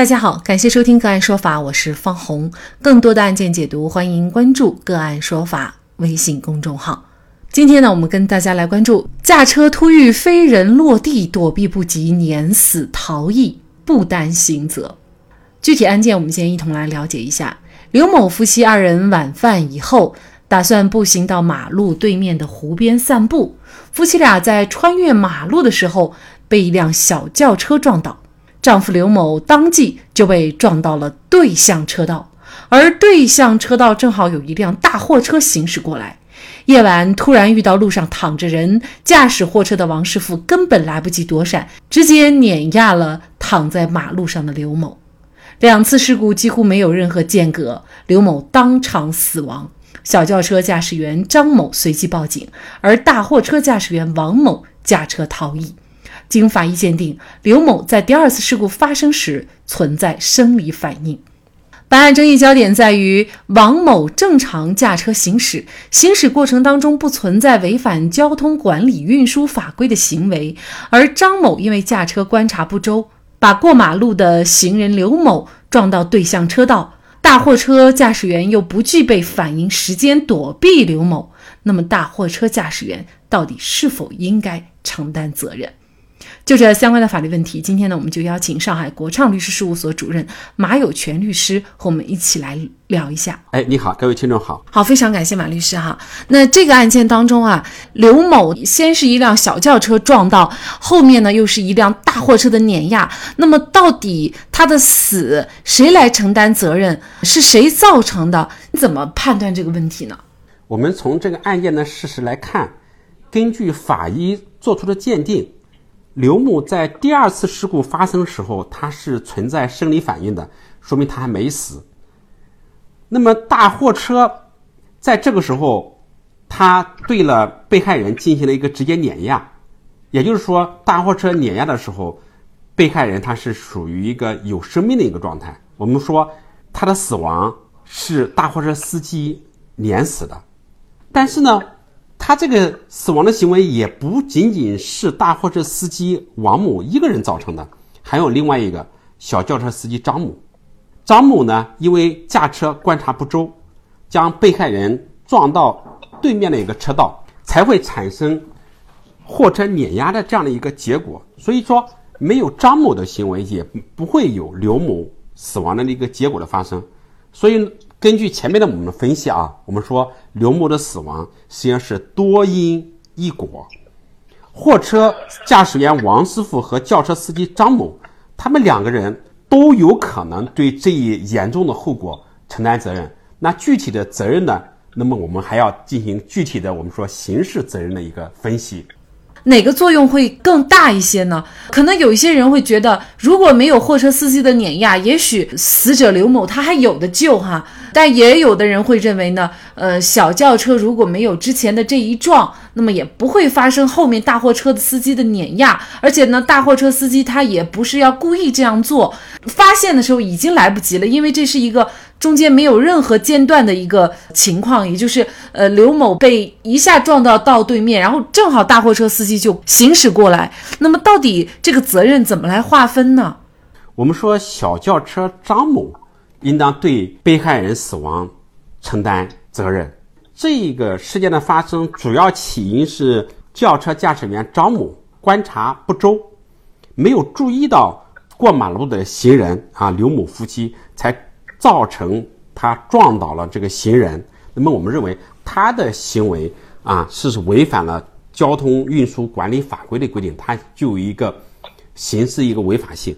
大家好，感谢收听个案说法，我是方红。更多的案件解读，欢迎关注个案说法微信公众号。今天呢，我们跟大家来关注驾车突遇飞人落地，躲避不及碾死逃逸，不担刑责。具体案件，我们先一同来了解一下。刘某夫妻二人晚饭以后，打算步行到马路对面的湖边散步。夫妻俩在穿越马路的时候，被一辆小轿车撞倒。丈夫刘某当即就被撞到了对向车道，而对向车道正好有一辆大货车行驶过来。夜晚突然遇到路上躺着人，驾驶货车的王师傅根本来不及躲闪，直接碾压了躺在马路上的刘某。两次事故几乎没有任何间隔，刘某当场死亡。小轿车驾驶员张某随即报警，而大货车驾驶员王某驾车逃逸。经法医鉴定，刘某在第二次事故发生时存在生理反应。本案争议焦点在于王某正常驾车行驶，行驶过程当中不存在违反交通管理运输法规的行为，而张某因为驾车观察不周，把过马路的行人刘某撞到对向车道，大货车驾驶员又不具备反应时间躲避刘某，那么大货车驾驶员到底是否应该承担责任？就这相关的法律问题，今天呢，我们就邀请上海国畅律师事务所主任马有权律师和我们一起来聊一下。哎，你好，各位听众好。好，非常感谢马律师哈。那这个案件当中啊，刘某先是一辆小轿车撞到，后面呢又是一辆大货车的碾压。那么到底他的死谁来承担责任？是谁造成的？你怎么判断这个问题呢？我们从这个案件的事实来看，根据法医做出的鉴定。刘某在第二次事故发生时候，他是存在生理反应的，说明他还没死。那么大货车在这个时候，他对了被害人进行了一个直接碾压，也就是说，大货车碾压的时候，被害人他是属于一个有生命的一个状态。我们说他的死亡是大货车司机碾死的，但是呢？他这个死亡的行为也不仅仅是大货车司机王某一个人造成的，还有另外一个小轿车司机张某。张某呢，因为驾车观察不周，将被害人撞到对面的一个车道，才会产生货车碾压的这样的一个结果。所以说，没有张某的行为，也不会有刘某死亡的那个结果的发生。所以。根据前面的我们的分析啊，我们说刘某的死亡实际上是多因一果。货车驾驶员王师傅和轿车司机张某，他们两个人都有可能对这一严重的后果承担责任。那具体的责任呢？那么我们还要进行具体的我们说刑事责任的一个分析。哪个作用会更大一些呢？可能有一些人会觉得，如果没有货车司机的碾压，也许死者刘某他还有的救哈。但也有的人会认为呢，呃，小轿车如果没有之前的这一撞，那么也不会发生后面大货车的司机的碾压。而且呢，大货车司机他也不是要故意这样做，发现的时候已经来不及了，因为这是一个。中间没有任何间断的一个情况，也就是呃刘某被一下撞到道对面，然后正好大货车司机就行驶过来。那么到底这个责任怎么来划分呢？我们说小轿车张某应当对被害人死亡承担责任。这个事件的发生主要起因是轿车驾驶员张某观察不周，没有注意到过马路的行人啊刘某夫妻才。造成他撞倒了这个行人，那么我们认为他的行为啊是违反了交通运输管理法规的规定，他就有一个刑事一个违法性。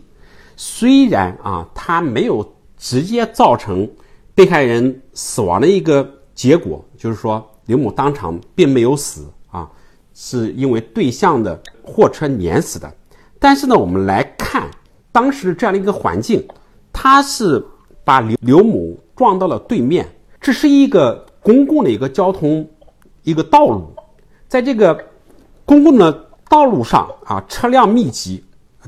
虽然啊他没有直接造成被害人死亡的一个结果，就是说刘某当场并没有死啊，是因为对向的货车碾死的。但是呢，我们来看当时这样的一个环境，他是。把刘刘某撞到了对面，这是一个公共的一个交通一个道路，在这个公共的道路上啊，车辆密集，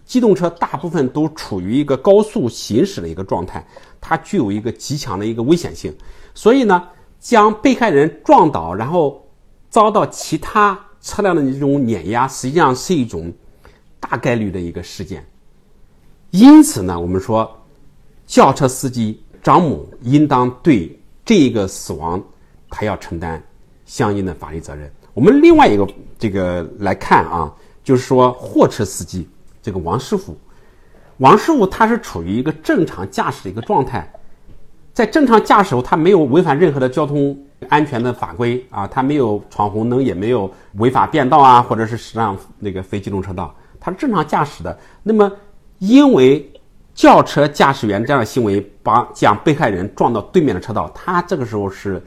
机动车大部分都处于一个高速行驶的一个状态，它具有一个极强的一个危险性，所以呢，将被害人撞倒，然后遭到其他车辆的这种碾压，实际上是一种大概率的一个事件，因此呢，我们说。轿车司机张某应当对这个死亡，他要承担相应的法律责任。我们另外一个这个来看啊，就是说货车司机这个王师傅，王师傅他是处于一个正常驾驶的一个状态，在正常驾驶时候，他没有违反任何的交通安全的法规啊，他没有闯红灯，也没有违法变道啊，或者是驶上那个非机动车道，他是正常驾驶的。那么因为轿车驾驶员这样的行为，把将被害人撞到对面的车道，他这个时候是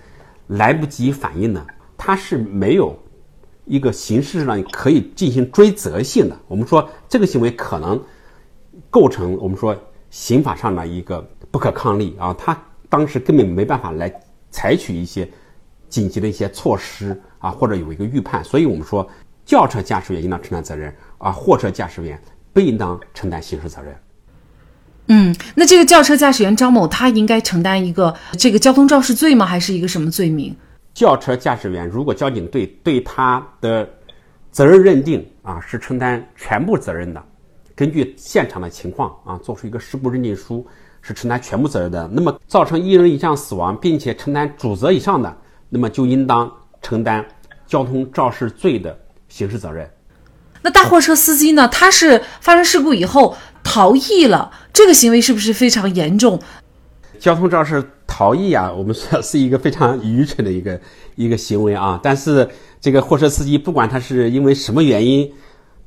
来不及反应的，他是没有一个刑事上可以进行追责性的。我们说这个行为可能构成我们说刑法上的一个不可抗力啊，他当时根本没办法来采取一些紧急的一些措施啊，或者有一个预判，所以我们说轿车驾驶员应当承担责任，而货车驾驶员不应当承担刑事责任。嗯，那这个轿车驾驶员张某，他应该承担一个这个交通肇事罪吗？还是一个什么罪名？轿车驾驶员如果交警队对他的责任认定啊是承担全部责任的，根据现场的情况啊做出一个事故认定书是承担全部责任的，那么造成一人以上死亡并且承担主责以上的，那么就应当承担交通肇事罪的刑事责任。那大货车司机呢？他是发生事故以后逃逸了，这个行为是不是非常严重？交通肇事逃逸啊，我们说是一个非常愚蠢的一个一个行为啊。但是这个货车司机不管他是因为什么原因，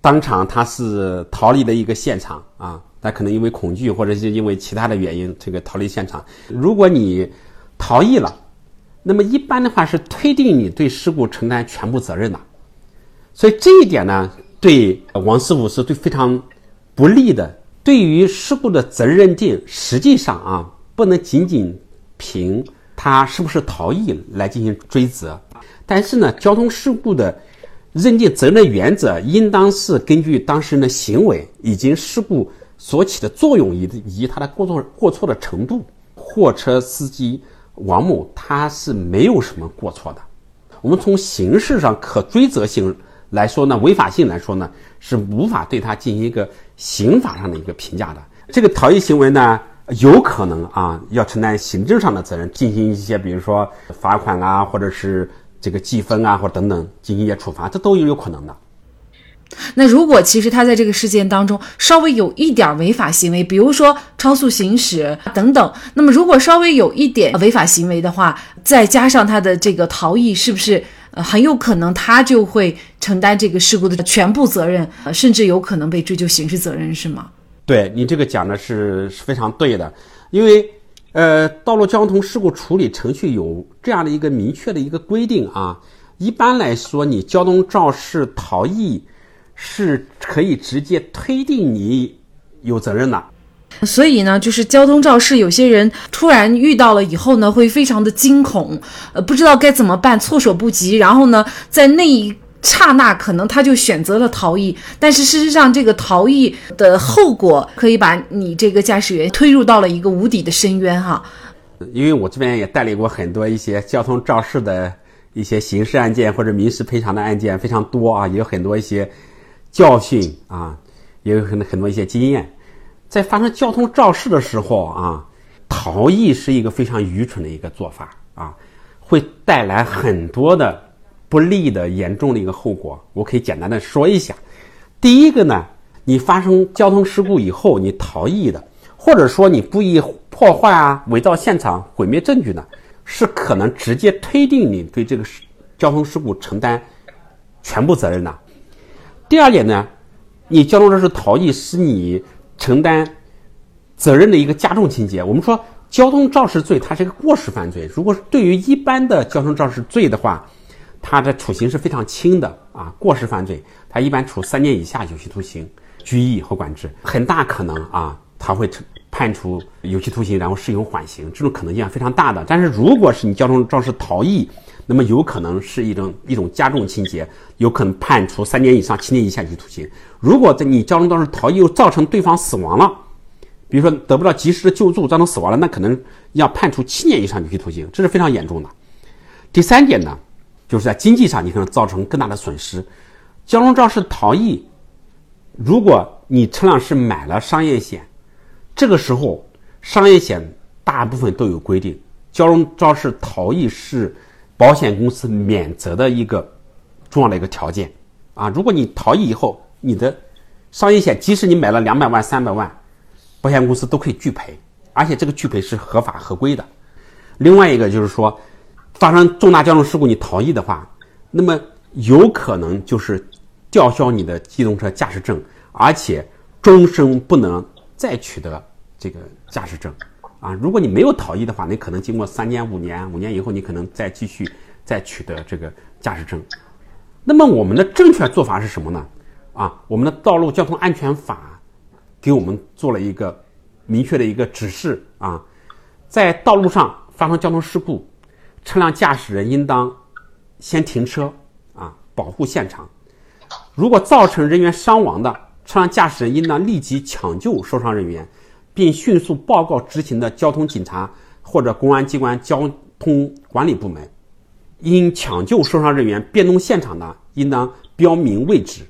当场他是逃离了一个现场啊，他可能因为恐惧或者是因为其他的原因，这个逃离现场。如果你逃逸了，那么一般的话是推定你对事故承担全部责任的。所以这一点呢。对王师傅是对非常不利的。对于事故的责任认定，实际上啊，不能仅仅凭他是不是逃逸来进行追责。但是呢，交通事故的认定责任原则，应当是根据当事人的行为以及事故所起的作用，以及以及他的过错过错的程度。货车司机王某他是没有什么过错的。我们从形式上可追责性。来说呢，违法性来说呢，是无法对他进行一个刑法上的一个评价的。这个逃逸行为呢，有可能啊要承担行政上的责任，进行一些比如说罚款啊，或者是这个记分啊，或者等等进行一些处罚，这都有有可能的。那如果其实他在这个事件当中稍微有一点违法行为，比如说超速行驶等等，那么如果稍微有一点违法行为的话，再加上他的这个逃逸，是不是？呃，很有可能他就会承担这个事故的全部责任，呃，甚至有可能被追究刑事责任，是吗？对你这个讲的是是非常对的，因为呃，道路交通事故处理程序有这样的一个明确的一个规定啊。一般来说，你交通肇事逃逸是可以直接推定你有责任的。所以呢，就是交通肇事，有些人突然遇到了以后呢，会非常的惊恐，呃，不知道该怎么办，措手不及。然后呢，在那一刹那，可能他就选择了逃逸。但是事实上，这个逃逸的后果可以把你这个驾驶员推入到了一个无底的深渊哈。因为我这边也代理过很多一些交通肇事的一些刑事案件或者民事赔偿的案件，非常多啊，也有很多一些教训啊，也有很多很多一些经验。在发生交通肇事的时候啊，逃逸是一个非常愚蠢的一个做法啊，会带来很多的不利的严重的一个后果。我可以简单的说一下，第一个呢，你发生交通事故以后你逃逸的，或者说你故意破坏啊、伪造现场、毁灭证据的，是可能直接推定你对这个交通事故承担全部责任的。第二点呢，你交通肇事逃逸是你。承担责任的一个加重情节。我们说交通肇事罪它是一个过失犯罪，如果是对于一般的交通肇事罪的话，它的处刑是非常轻的啊。过失犯罪它一般处三年以下有期徒刑、拘役和管制，很大可能啊，他会判处有期徒刑，然后适用缓刑，这种可能性非常大的。但是如果是你交通肇事逃逸，那么有可能是一种一种加重情节，有可能判处三年以上七年以下有期徒刑。如果在你交通肇事逃逸又造成对方死亡了，比如说得不到及时的救助造成死亡了，那可能要判处七年以上有期徒刑，这是非常严重的。第三点呢，就是在经济上你可能造成更大的损失。交通肇事逃逸，如果你车辆是买了商业险，这个时候商业险大部分都有规定，交通肇事逃逸是保险公司免责的一个重要的一个条件啊。如果你逃逸以后，你的商业险即使你买了两百万、三百万，保险公司都可以拒赔，而且这个拒赔是合法合规的。另外一个就是说，发生重大交通事故你逃逸的话，那么有可能就是吊销你的机动车驾驶证，而且终生不能再取得这个驾驶证。啊，如果你没有逃逸的话，你可能经过三年、五年，五年以后你可能再继续再取得这个驾驶证。那么我们的正确做法是什么呢？啊，我们的道路交通安全法给我们做了一个明确的一个指示啊，在道路上。发生交通事故，车辆驾驶人应当先停车啊，保护现场。如果造成人员伤亡的，车辆驾驶人应当立即抢救受伤人员，并迅速报告执勤的交通警察或者公安机关交通管理部门。因抢救受伤人员变动现场的，应当标明位置。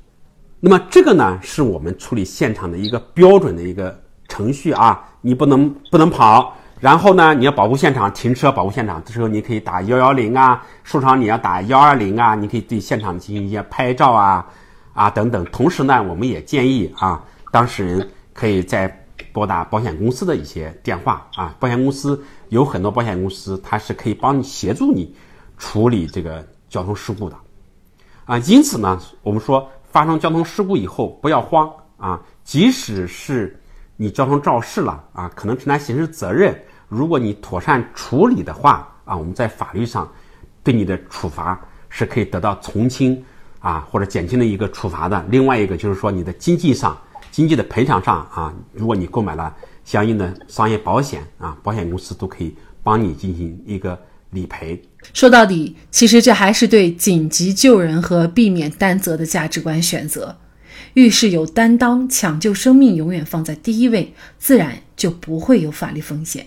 那么这个呢，是我们处理现场的一个标准的一个程序啊，你不能不能跑。然后呢，你要保护现场，停车保护现场。这时候你可以打幺幺零啊，受伤你要打幺二零啊，你可以对现场进行一些拍照啊，啊等等。同时呢，我们也建议啊，当事人可以在拨打保险公司的一些电话啊。保险公司有很多保险公司，它是可以帮你协助你处理这个交通事故的啊。因此呢，我们说发生交通事故以后不要慌啊，即使是你交通肇事了啊，可能承担刑事责任。如果你妥善处理的话啊，我们在法律上对你的处罚是可以得到从轻啊或者减轻的一个处罚的。另外一个就是说你的经济上、经济的赔偿上啊，如果你购买了相应的商业保险啊，保险公司都可以帮你进行一个理赔。说到底，其实这还是对紧急救人和避免担责的价值观选择。遇事有担当，抢救生命永远放在第一位，自然就不会有法律风险。